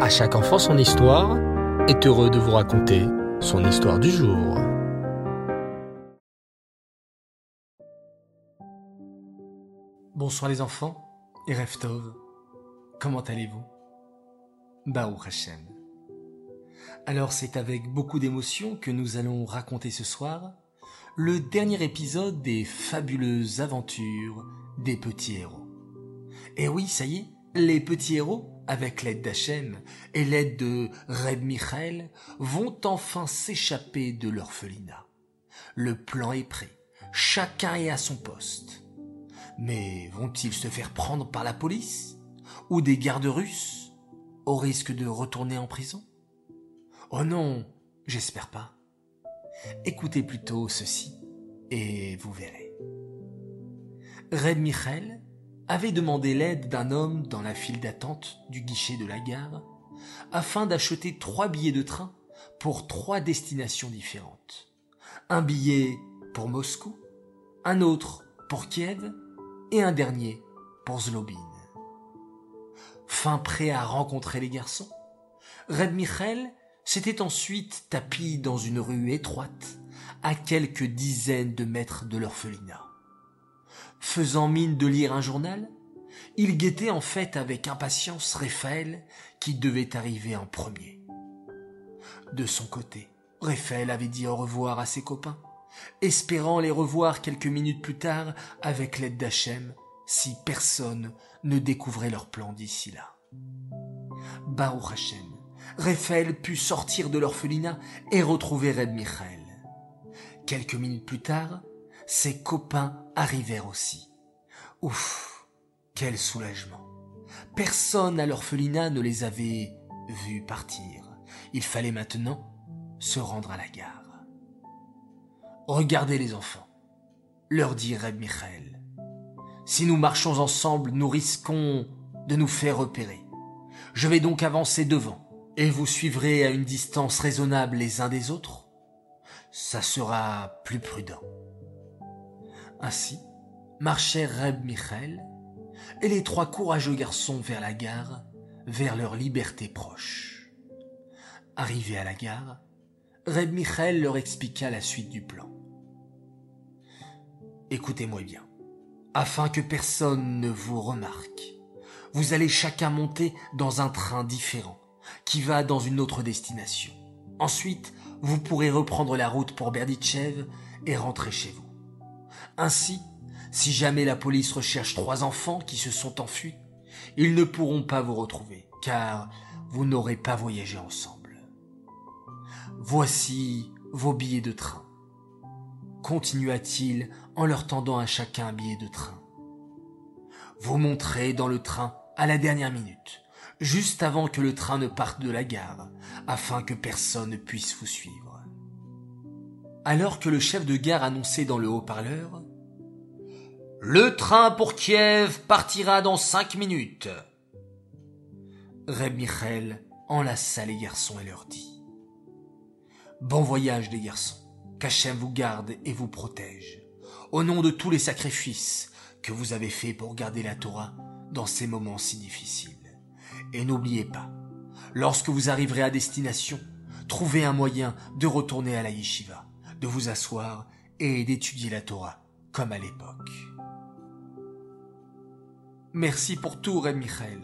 À chaque enfant son histoire est heureux de vous raconter son histoire du jour. Bonsoir les enfants et Reftov. Comment allez-vous? Baruch Hashem. Alors c'est avec beaucoup d'émotion que nous allons raconter ce soir le dernier épisode des fabuleuses aventures des petits héros. Et oui, ça y est, les petits héros, avec l'aide d'Hachem et l'aide de Reb Michael, vont enfin s'échapper de l'orphelinat. Le plan est prêt, chacun est à son poste. Mais vont-ils se faire prendre par la police Ou des gardes russes Au risque de retourner en prison? Oh non, j'espère pas. Écoutez plutôt ceci, et vous verrez. Michel avait demandé l'aide d'un homme dans la file d'attente du guichet de la gare afin d'acheter trois billets de train pour trois destinations différentes. Un billet pour Moscou, un autre pour Kiev et un dernier pour Zlobin. Fin prêt à rencontrer les garçons, Reb Michel s'était ensuite tapi dans une rue étroite à quelques dizaines de mètres de l'orphelinat. Faisant mine de lire un journal, il guettait en fait avec impatience Raphaël qui devait arriver en premier. De son côté, Raphaël avait dit au revoir à ses copains, espérant les revoir quelques minutes plus tard avec l'aide d'Hachem si personne ne découvrait leur plan d'ici là. Baruch Hachem, Raphaël put sortir de l'orphelinat et retrouver Red Michael. Quelques minutes plus tard, ses copains arrivèrent aussi. Ouf, quel soulagement. Personne à l'orphelinat ne les avait vus partir. Il fallait maintenant se rendre à la gare. Regardez les enfants, leur dit Reb Michael. Si nous marchons ensemble, nous risquons de nous faire repérer. Je vais donc avancer devant, et vous suivrez à une distance raisonnable les uns des autres. Ça sera plus prudent. Ainsi, marchèrent Reb Michel et les trois courageux garçons vers la gare, vers leur liberté proche. Arrivés à la gare, Reb Michel leur expliqua la suite du plan. Écoutez-moi bien, afin que personne ne vous remarque. Vous allez chacun monter dans un train différent, qui va dans une autre destination. Ensuite, vous pourrez reprendre la route pour Berditchev et rentrer chez vous. Ainsi, si jamais la police recherche trois enfants qui se sont enfuis, ils ne pourront pas vous retrouver, car vous n'aurez pas voyagé ensemble. Voici vos billets de train, continua-t-il en leur tendant à chacun un billet de train. Vous monterez dans le train à la dernière minute, juste avant que le train ne parte de la gare, afin que personne ne puisse vous suivre. Alors que le chef de gare annonçait dans le haut-parleur Le train pour Kiev partira dans cinq minutes. Reb Michel enlaça les garçons et leur dit Bon voyage les garçons, qu'Hachem vous garde et vous protège, au nom de tous les sacrifices que vous avez faits pour garder la Torah dans ces moments si difficiles. Et n'oubliez pas, lorsque vous arriverez à destination, trouvez un moyen de retourner à la yeshiva, de vous asseoir et d'étudier la Torah comme à l'époque. Merci pour tout, Reb Michael,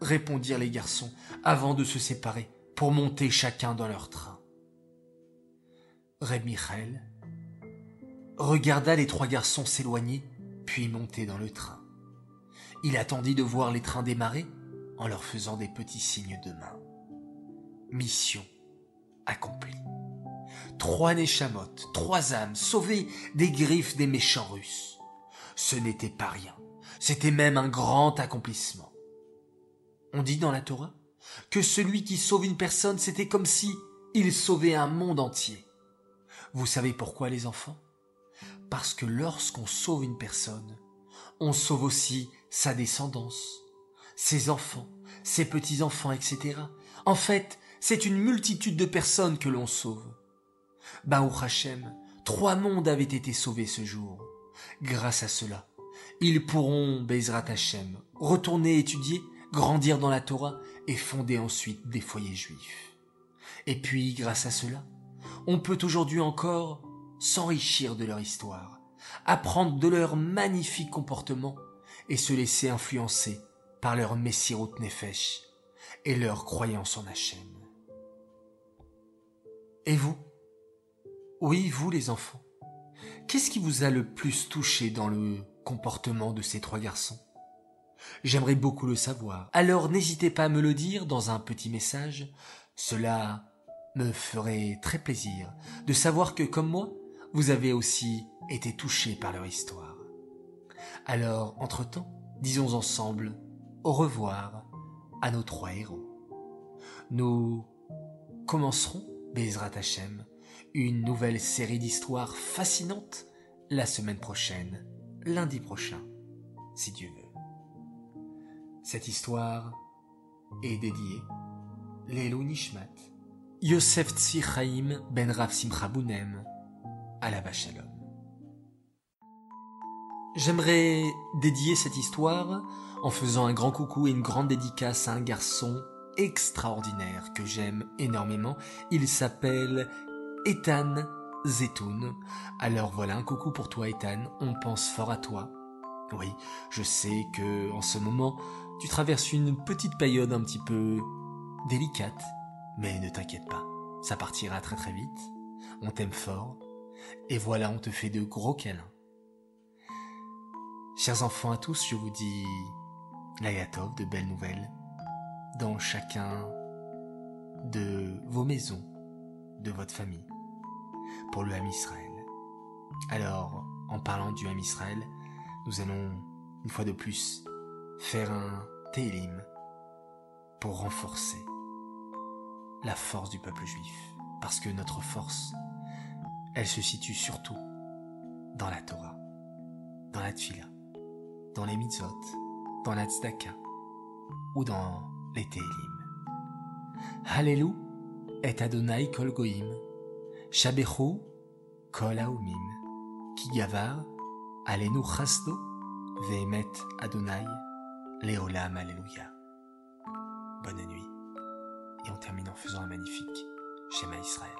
répondirent les garçons avant de se séparer pour monter chacun dans leur train. Reb Michael regarda les trois garçons s'éloigner, puis monter dans le train. Il attendit de voir les trains démarrer en leur faisant des petits signes de main. Mission accomplie. Trois Neshamot, trois âmes sauvées des griffes des méchants Russes. Ce n'était pas rien, c'était même un grand accomplissement. On dit dans la Torah que celui qui sauve une personne, c'était comme si il sauvait un monde entier. Vous savez pourquoi les enfants? Parce que lorsqu'on sauve une personne, on sauve aussi sa descendance, ses enfants, ses petits-enfants, etc. En fait, c'est une multitude de personnes que l'on sauve. Baruch Hashem, trois mondes avaient été sauvés ce jour. Grâce à cela, ils pourront, Bezrat Hashem, retourner étudier grandir dans la Torah et fonder ensuite des foyers juifs. Et puis, grâce à cela, on peut aujourd'hui encore s'enrichir de leur histoire, apprendre de leur magnifique comportement et se laisser influencer par leur Messirut Nefesh et leur croyance en Hachem. Et vous? Oui, vous les enfants. Qu'est-ce qui vous a le plus touché dans le comportement de ces trois garçons J'aimerais beaucoup le savoir. Alors n'hésitez pas à me le dire dans un petit message. Cela me ferait très plaisir de savoir que, comme moi, vous avez aussi été touché par leur histoire. Alors, entre-temps, disons ensemble au revoir à nos trois héros. Nous commencerons, Bezrat Hashem, une nouvelle série d'histoires fascinantes la semaine prochaine, lundi prochain, si Dieu veut. Cette histoire est dédiée Lelou Nishmat, Yosef ben Rav à la Shalom. J'aimerais dédier cette histoire en faisant un grand coucou et une grande dédicace à un garçon extraordinaire que j'aime énormément. Il s'appelle Ethan Zetoun. Alors voilà, un coucou pour toi Ethan, on pense fort à toi. Oui, je sais que en ce moment, tu traverses une petite période un petit peu délicate, mais ne t'inquiète pas, ça partira très très vite. On t'aime fort, et voilà, on te fait de gros câlins. Chers enfants à tous, je vous dis Layatov, de belles nouvelles, dans chacun de vos maisons, de votre famille pour le Ham Israël. Alors, en parlant du Ham Israël, nous allons, une fois de plus, faire un Télim pour renforcer la force du peuple juif. Parce que notre force, elle se situe surtout dans la Torah, dans la Tfila, dans les mitzvot, dans la tzedaka ou dans les Télim. Hallelu et Adonai kol Shabechu kol haumim, ki gavar, alenu chasdo, ve'emet Adonai, leolam alléluia. Bonne nuit. Et on termine en faisant un magnifique schéma Israël.